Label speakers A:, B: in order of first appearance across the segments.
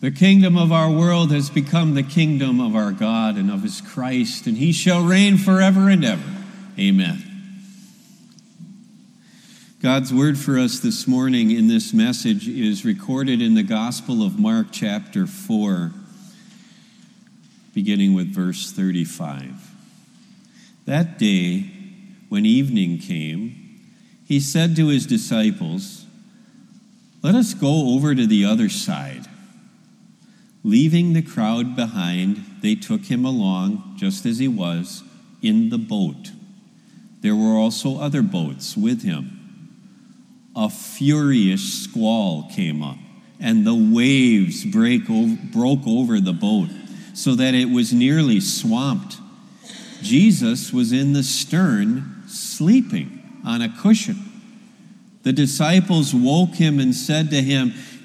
A: The kingdom of our world has become the kingdom of our God and of his Christ, and he shall reign forever and ever. Amen. God's word for us this morning in this message is recorded in the Gospel of Mark, chapter 4, beginning with verse 35. That day, when evening came, he said to his disciples, Let us go over to the other side. Leaving the crowd behind, they took him along, just as he was, in the boat. There were also other boats with him a furious squall came up, and the waves broke over the boat so that it was nearly swamped. Jesus was in the stern, sleeping on a cushion. The disciples woke him and said to him,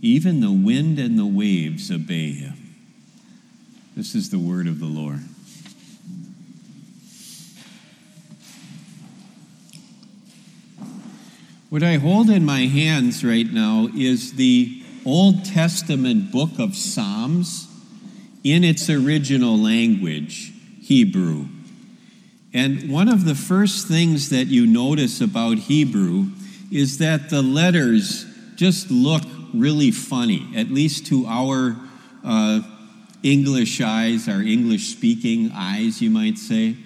A: Even the wind and the waves obey him. This is the word of the Lord. What I hold in my hands right now is the Old Testament book of Psalms in its original language, Hebrew. And one of the first things that you notice about Hebrew is that the letters just look really funny, at least to our uh, English eyes, our English speaking eyes, you might say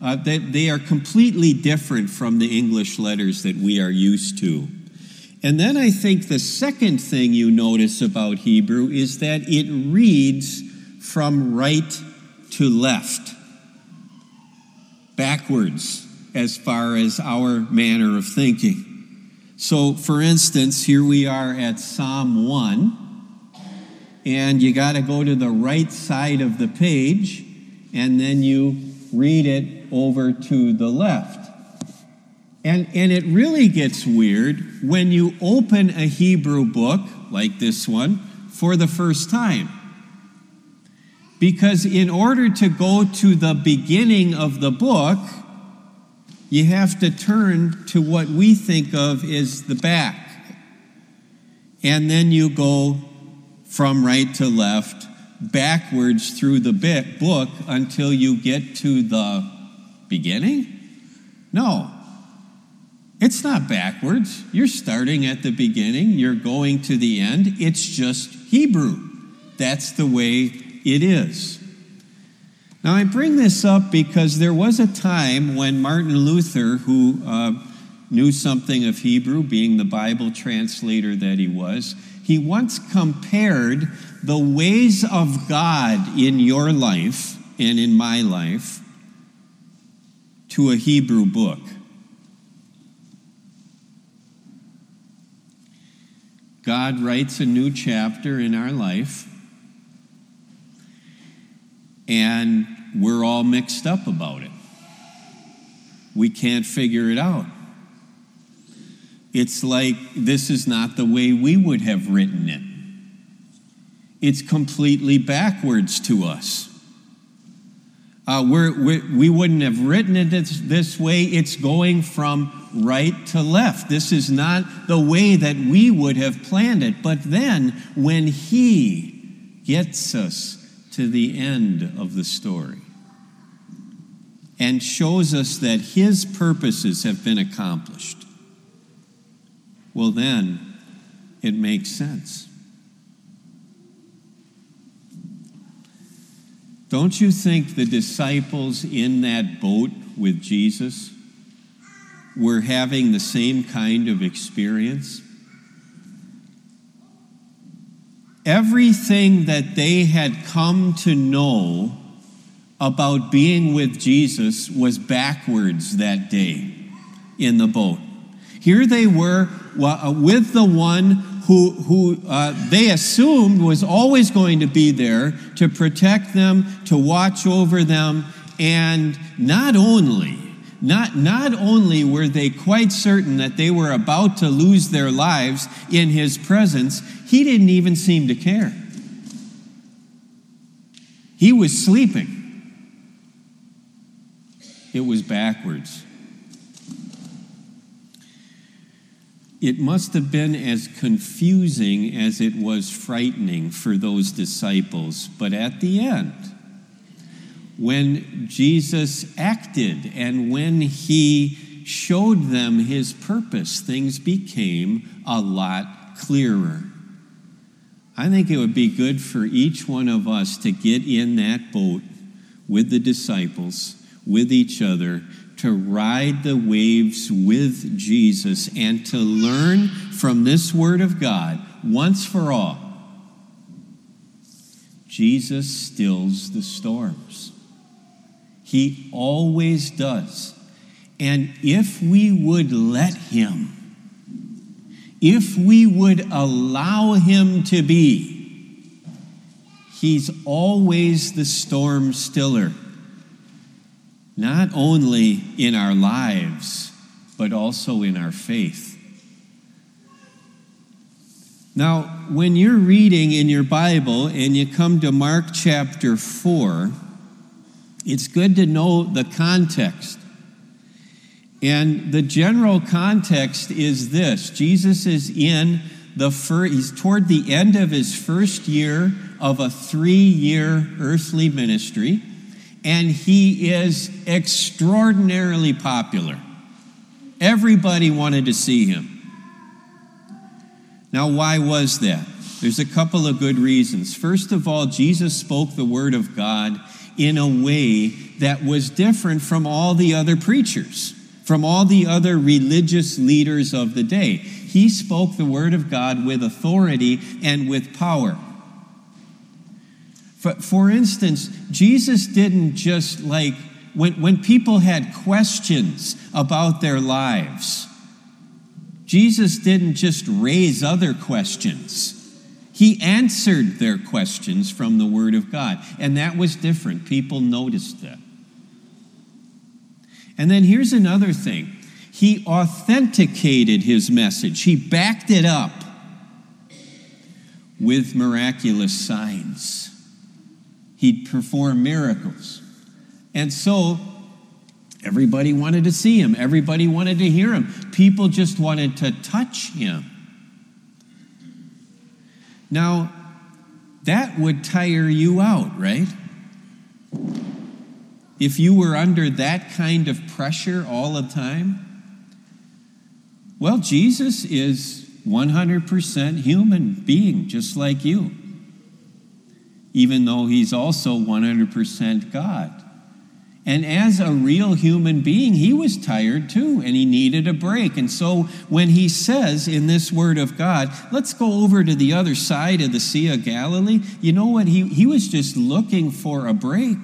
A: uh, that they are completely different from the English letters that we are used to. And then I think the second thing you notice about Hebrew is that it reads from right to left, backwards, as far as our manner of thinking. So, for instance, here we are at Psalm 1, and you got to go to the right side of the page, and then you read it over to the left. And, and it really gets weird when you open a Hebrew book like this one for the first time. Because in order to go to the beginning of the book, you have to turn to what we think of as the back. And then you go from right to left, backwards through the book until you get to the beginning? No. It's not backwards. You're starting at the beginning, you're going to the end. It's just Hebrew. That's the way it is. Now, I bring this up because there was a time when Martin Luther, who uh, knew something of Hebrew, being the Bible translator that he was, he once compared the ways of God in your life and in my life to a Hebrew book. God writes a new chapter in our life, and we're all mixed up about it. We can't figure it out. It's like this is not the way we would have written it. It's completely backwards to us. Uh, we're, we're, we would not have written it this, this way. It's going from right to left. This is not the way that we would have planned it. But then, when He gets us to the end of the story and shows us that His purposes have been accomplished, well, then it makes sense. Don't you think the disciples in that boat with Jesus were having the same kind of experience? Everything that they had come to know about being with Jesus was backwards that day in the boat. Here they were uh, with the one who, who uh, they assumed was always going to be there to protect them, to watch over them, and not only not, not only were they quite certain that they were about to lose their lives in his presence, he didn't even seem to care. He was sleeping. It was backwards. It must have been as confusing as it was frightening for those disciples, but at the end, when Jesus acted and when he showed them his purpose, things became a lot clearer. I think it would be good for each one of us to get in that boat with the disciples, with each other, to ride the waves with Jesus and to learn from this Word of God once for all. Jesus stills the storms. He always does. And if we would let Him, if we would allow Him to be, He's always the storm stiller, not only in our lives, but also in our faith. Now, when you're reading in your Bible and you come to Mark chapter 4, it's good to know the context. And the general context is this Jesus is in the first, he's toward the end of his first year of a three year earthly ministry, and he is extraordinarily popular. Everybody wanted to see him. Now, why was that? There's a couple of good reasons. First of all, Jesus spoke the word of God in a way that was different from all the other preachers, from all the other religious leaders of the day. He spoke the word of God with authority and with power. For, for instance, Jesus didn't just like, when, when people had questions about their lives, Jesus didn't just raise other questions. He answered their questions from the Word of God, and that was different. People noticed that. And then here's another thing He authenticated his message, he backed it up with miraculous signs. He'd perform miracles. And so everybody wanted to see him, everybody wanted to hear him. People just wanted to touch him. Now, that would tire you out, right? If you were under that kind of pressure all the time? Well, Jesus is 100% human being, just like you, even though he's also 100% God. And as a real human being, he was tired too, and he needed a break. And so when he says in this word of God, let's go over to the other side of the Sea of Galilee, you know what? He, he was just looking for a break.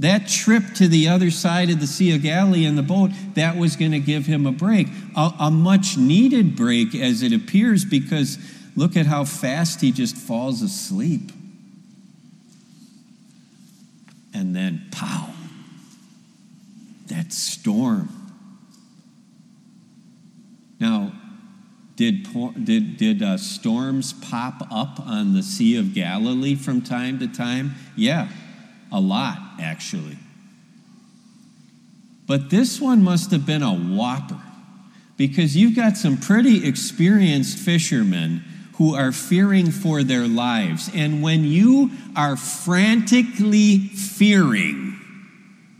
A: That trip to the other side of the Sea of Galilee in the boat, that was going to give him a break, a, a much needed break as it appears, because look at how fast he just falls asleep and then pow, that storm. Now, did, did, did uh, storms pop up on the Sea of Galilee from time to time? Yeah, a lot, actually. But this one must have been a whopper because you've got some pretty experienced fishermen who are fearing for their lives. And when you are frantically fearing,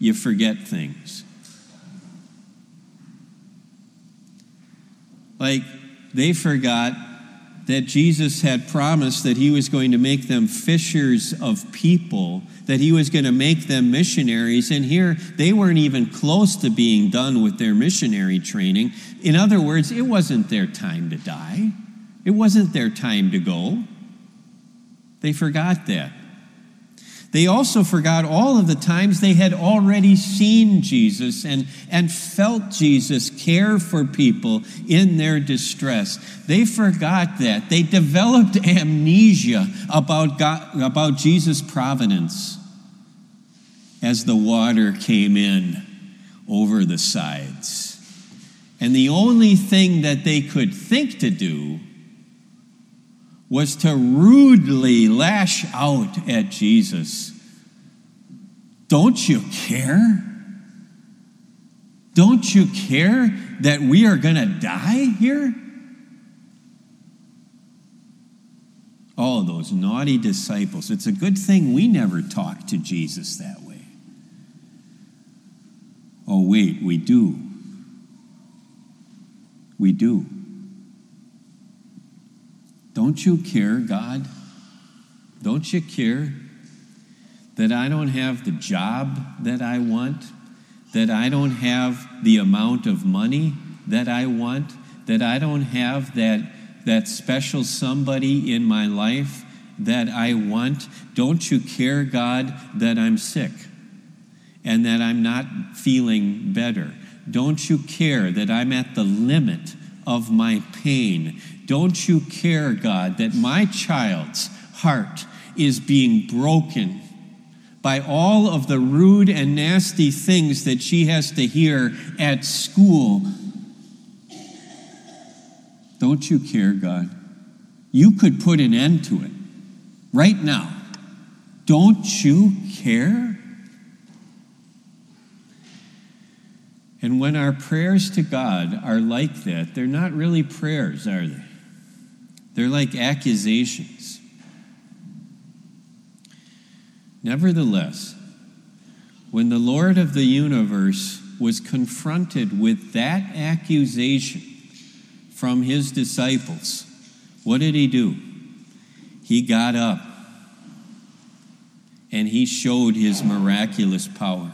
A: you forget things. Like they forgot that Jesus had promised that he was going to make them fishers of people, that he was going to make them missionaries. And here, they weren't even close to being done with their missionary training. In other words, it wasn't their time to die. It wasn't their time to go. They forgot that. They also forgot all of the times they had already seen Jesus and, and felt Jesus care for people in their distress. They forgot that. They developed amnesia about, God, about Jesus' providence as the water came in over the sides. And the only thing that they could think to do was to rudely lash out at Jesus. Don't you care? Don't you care that we are going to die here? Oh, those naughty disciples. It's a good thing we never talked to Jesus that way. Oh, wait, we do. We do. Don't you care, God? Don't you care that I don't have the job that I want? That I don't have the amount of money that I want? That I don't have that, that special somebody in my life that I want? Don't you care, God, that I'm sick and that I'm not feeling better? Don't you care that I'm at the limit of my pain? Don't you care, God, that my child's heart is being broken by all of the rude and nasty things that she has to hear at school? Don't you care, God? You could put an end to it right now. Don't you care? And when our prayers to God are like that, they're not really prayers, are they? They're like accusations. Nevertheless, when the Lord of the universe was confronted with that accusation from his disciples, what did he do? He got up and he showed his miraculous power.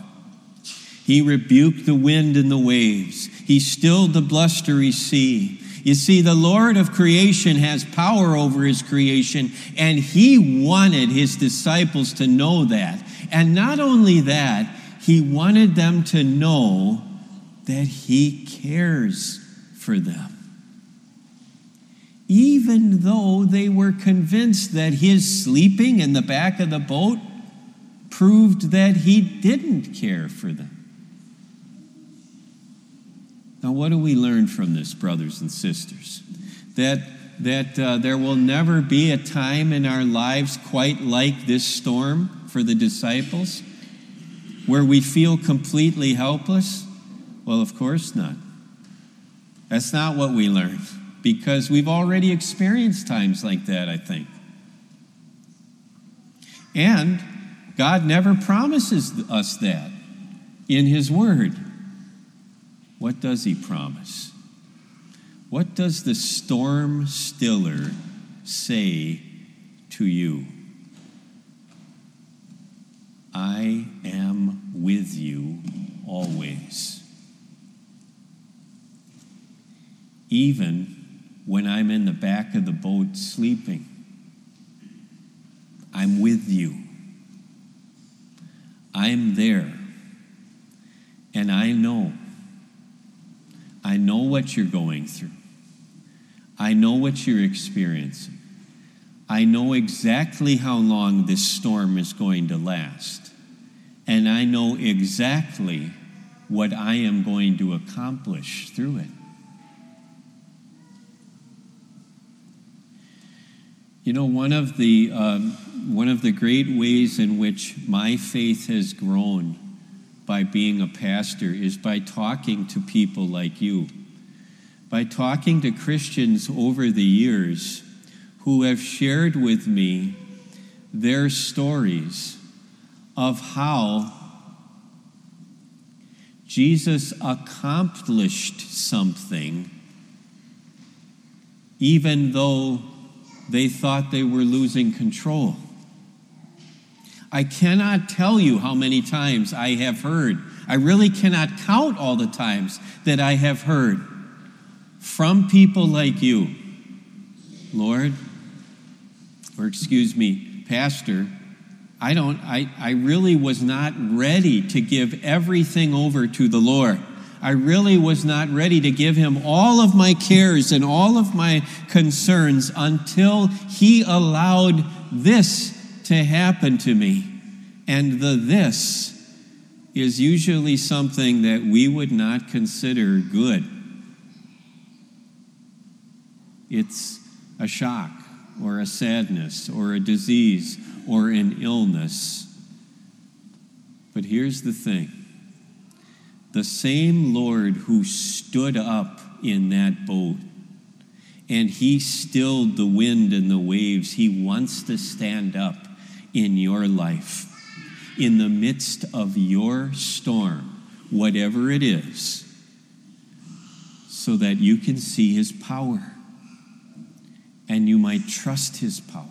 A: He rebuked the wind and the waves. He stilled the blustery sea. You see, the Lord of creation has power over his creation, and he wanted his disciples to know that. And not only that, he wanted them to know that he cares for them. Even though they were convinced that his sleeping in the back of the boat proved that he didn't care for them. Now, what do we learn from this, brothers and sisters? That, that uh, there will never be a time in our lives quite like this storm for the disciples where we feel completely helpless? Well, of course not. That's not what we learn because we've already experienced times like that, I think. And God never promises us that in His Word. What does he promise? What does the storm stiller say to you? I am with you always. Even when I'm in the back of the boat sleeping, I'm with you. I'm there. And I know I know what you're going through. I know what you're experiencing. I know exactly how long this storm is going to last. And I know exactly what I am going to accomplish through it. You know, one of the, um, one of the great ways in which my faith has grown by being a pastor is by talking to people like you, by talking to Christians over the years who have shared with me their stories of how Jesus accomplished something even though they thought they were losing control. I cannot tell you how many times I have heard. I really cannot count all the times that I have heard from people like you, Lord, or excuse me, Pastor, I don't, I, I really was not ready to give everything over to the Lord. I really was not ready to give him all of my cares and all of my concerns until he allowed this to happen to me. And the this is usually something that we would not consider good. It's a shock or a sadness or a disease or an illness. But here's the thing the same Lord who stood up in that boat and he stilled the wind and the waves, he wants to stand up in your life, in the midst of your storm, whatever it is, so that you can see his power and you might trust his power.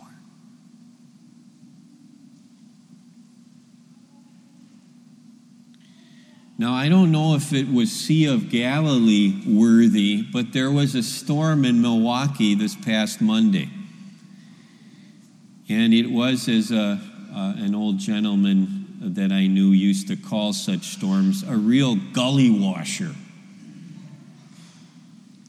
A: Now, I don't know if it was Sea of Galilee worthy, but there was a storm in Milwaukee this past Monday. And it was, as a, uh, an old gentleman that I knew used to call such storms, a real gully washer.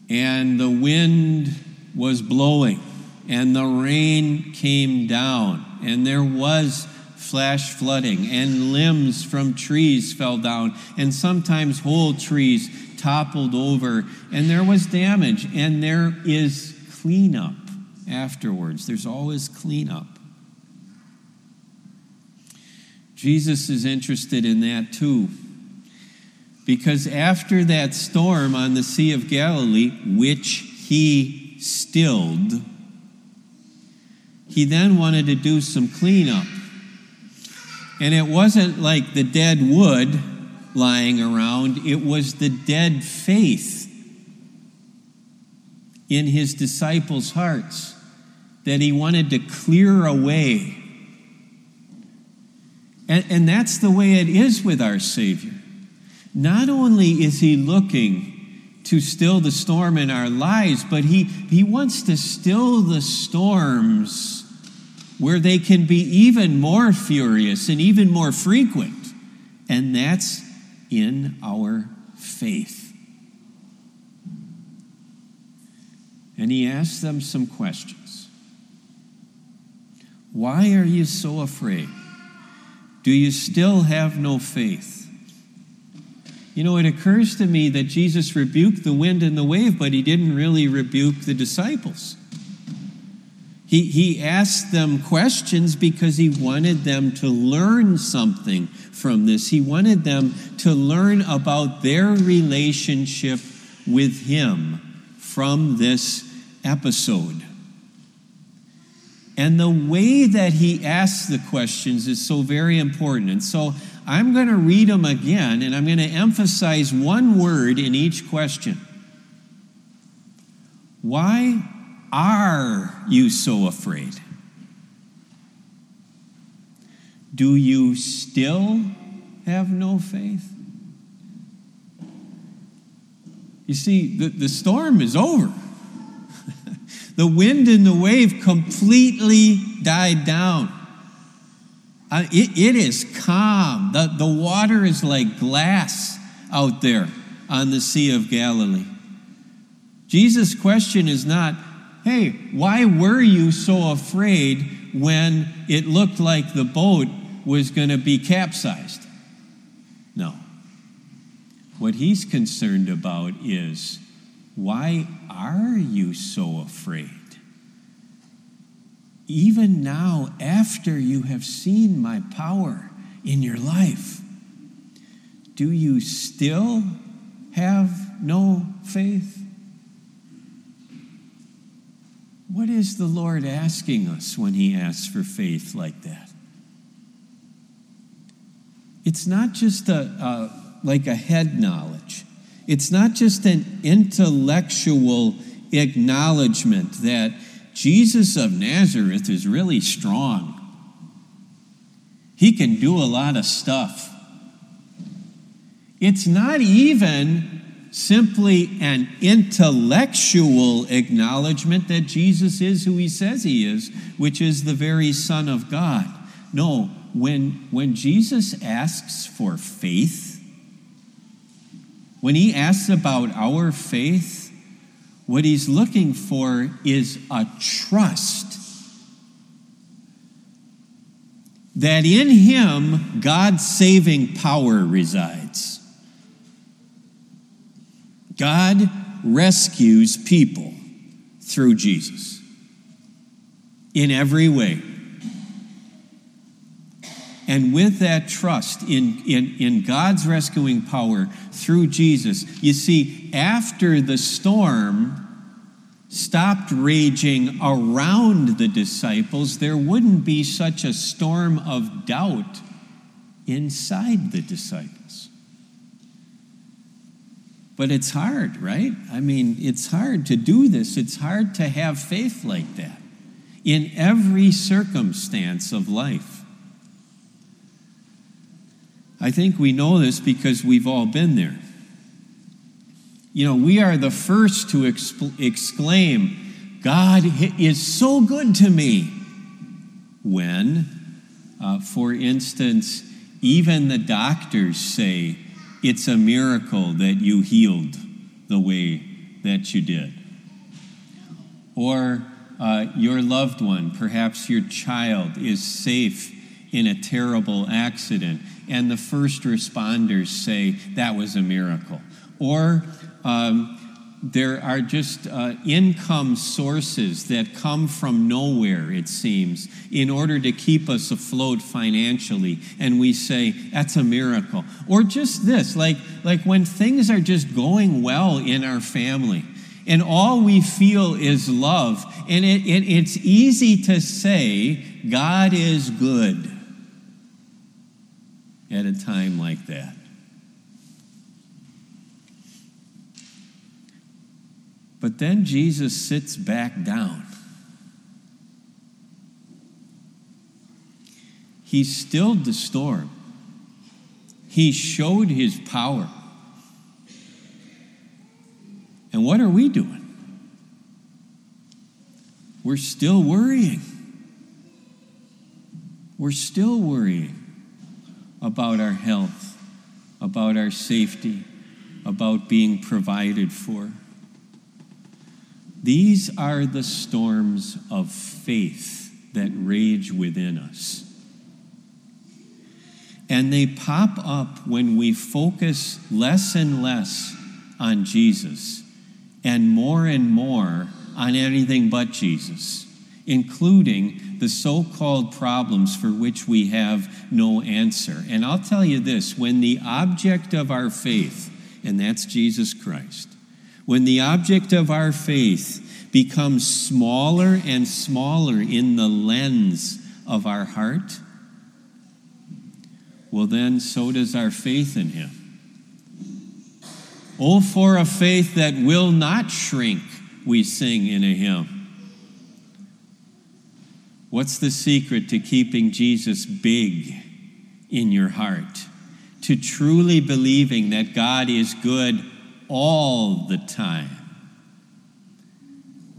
A: And the wind was blowing, and the rain came down, and there was flash flooding, and limbs from trees fell down, and sometimes whole trees toppled over, and there was damage, and there is cleanup afterwards. There's always cleanup. Jesus is interested in that too. Because after that storm on the Sea of Galilee, which he stilled, he then wanted to do some cleanup. And it wasn't like the dead wood lying around, it was the dead faith in his disciples' hearts that he wanted to clear away. And, and that's the way it is with our Savior. Not only is he looking to still the storm in our lives, but he, he wants to still the storms where they can be even more furious and even more frequent. And that's in our faith. And he asked them some questions. Why are you so afraid? Do you still have no faith? You know, it occurs to me that Jesus rebuked the wind and the wave, but he didn't really rebuke the disciples. He, he asked them questions because he wanted them to learn something from this. He wanted them to learn about their relationship with him from this episode. And the way that he asks the questions is so very important. And so I'm going to read them again, and I'm going to emphasize one word in each question. Why are you so afraid? Do you still have no faith? You see, the, the storm is over. The wind and the wave completely died down. Uh, it, it is calm. The, the water is like glass out there on the Sea of Galilee. Jesus' question is not, hey, why were you so afraid when it looked like the boat was going to be capsized? No. What he's concerned about is why are you so afraid? Even now, after you have seen my power in your life, do you still have no faith? What is the Lord asking us when He asks for faith like that? It's not just a, a like a head knowledge. It's not just an intellectual acknowledgement that Jesus of Nazareth is really strong. He can do a lot of stuff. It's not even simply an intellectual acknowledgement that Jesus is who he says he is, which is the very Son of God. No, when, when Jesus asks for faith, when he asks about our faith, what he's looking for is a trust that in him God's saving power resides. God rescues people through Jesus in every way. And with that trust in, in, in God's rescuing power through Jesus, you see, after the storm stopped raging around the disciples, there wouldn't be such a storm of doubt inside the disciples. But it's hard, right? I mean, it's hard to do this. It's hard to have faith like that in every circumstance of life. I think we know this because we've all been there. You know, we are the first to exc- exclaim, God is so good to me. When, uh, for instance, even the doctors say it's a miracle that you healed the way that you did. Or uh, your loved one, perhaps your child, is safe in a terrible accident, and the first responders say that was a miracle. Or um, there are just uh, income sources that come from nowhere, it seems, in order to keep us afloat financially. And we say, that's a miracle. Or just this, like, like when things are just going well in our family and all we feel is love. And it, it, it's easy to say, God is good at a time like that. But then Jesus sits back down. He stilled the storm. He showed his power. And what are we doing? We're still worrying. We're still worrying about our health, about our safety, about being provided for. These are the storms of faith that rage within us. And they pop up when we focus less and less on Jesus and more and more on anything but Jesus, including the so called problems for which we have no answer. And I'll tell you this when the object of our faith, and that's Jesus Christ, when the object of our faith becomes smaller and smaller in the lens of our heart, well, then so does our faith in Him. Oh, for a faith that will not shrink, we sing in a hymn. What's the secret to keeping Jesus big in your heart? To truly believing that God is good all the time.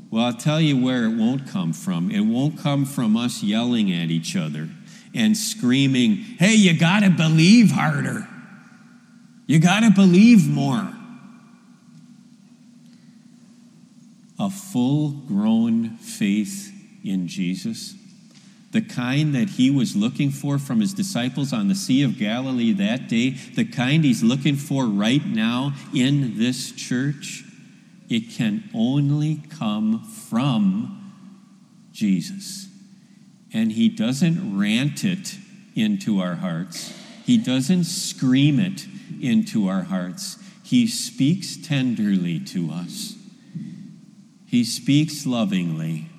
A: Well, I'll tell you where it won't come from. It won't come from us yelling at each other and screaming, hey, you got to believe harder. You got to believe more. A full grown faith in Jesus, the kind that he was looking for from his disciples on the Sea of Galilee that day, the kind he's looking for right now in this church, it can only come from Jesus. And he doesn't rant it into our hearts, he doesn't scream it into our hearts. He speaks tenderly to us. He speaks lovingly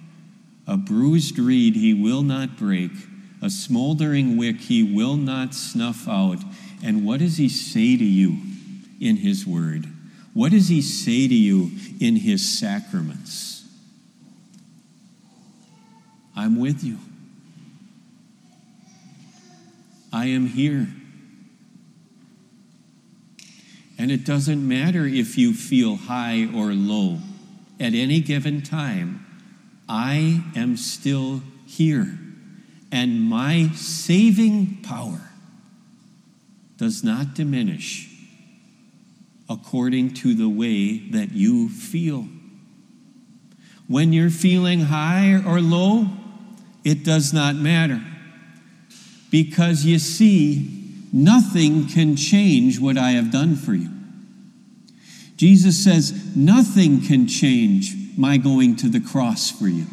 A: a bruised reed he will not break, a smoldering wick he will not snuff out. And what does he say to you in his word? What does he say to you in his sacraments? I'm with you. I am here. And it doesn't matter if you feel high or low at any given time. I am still here, and my saving power does not diminish according to the way that you feel. When you're feeling high or low, it does not matter. Because you see, nothing can change what I have done for you. Jesus says, Nothing can change my going to the cross for you.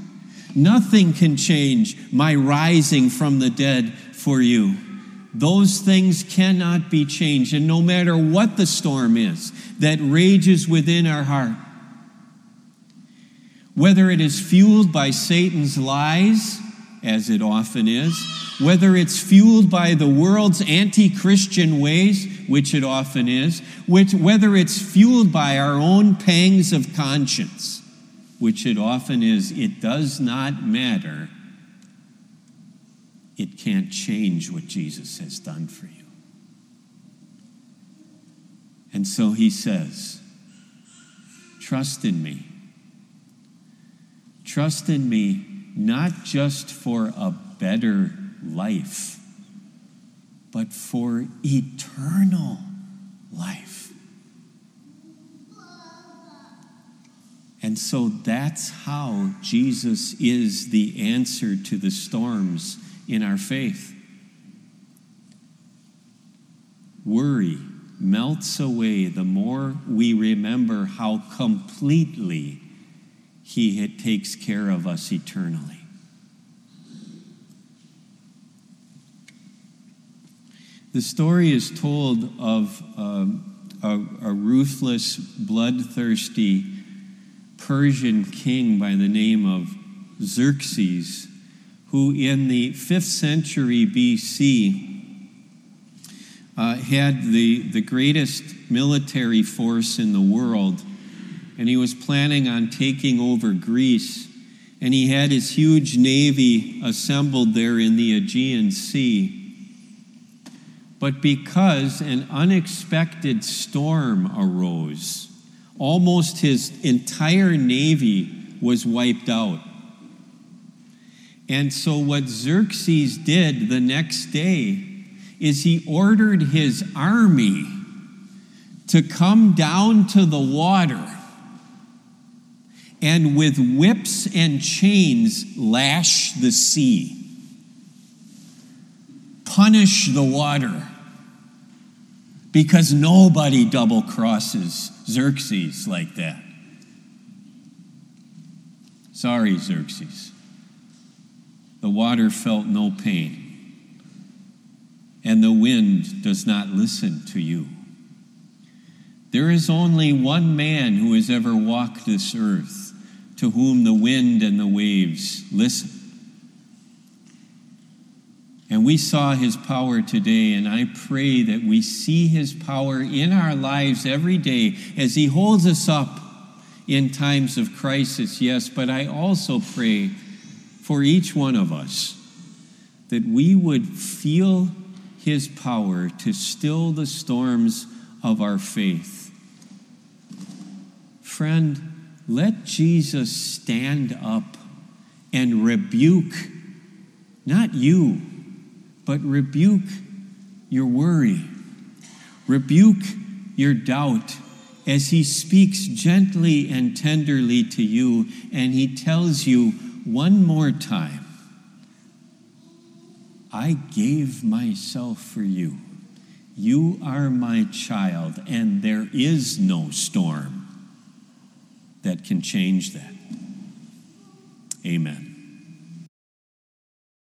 A: Nothing can change my rising from the dead for you. Those things cannot be changed. And no matter what the storm is that rages within our heart, whether it is fueled by Satan's lies, as it often is, whether it's fueled by the world's anti Christian ways, which it often is, which, whether it's fueled by our own pangs of conscience, which it often is, it does not matter. It can't change what Jesus has done for you. And so he says, Trust in me. Trust in me not just for a better life, but for eternal life. And so that's how Jesus is the answer to the storms in our faith. Worry melts away the more we remember how completely He takes care of us eternally. The story is told of um, a, a ruthless, bloodthirsty Persian king by the name of Xerxes, who in the 5th century BC uh, had the, the greatest military force in the world, and he was planning on taking over Greece. And he had his huge navy assembled there in the Aegean Sea. But because an unexpected storm arose, almost his entire navy was wiped out. And so, what Xerxes did the next day is he ordered his army to come down to the water and with whips and chains lash the sea, punish the water because nobody double crosses Xerxes like that. Sorry, Xerxes. The water felt no pain, and the wind does not listen to you. There is only one man who has ever walked this earth to whom the wind and the waves listen. And we saw his power today, and I pray that we see his power in our lives every day as he holds us up in times of crisis, yes, but I also pray for each one of us that we would feel his power to still the storms of our faith. Friend, let Jesus stand up and rebuke not you but rebuke your worry, rebuke your doubt as he speaks gently and tenderly to you, and he tells you one more time I gave myself for you. You are my child, and there is no storm that can change that. Amen.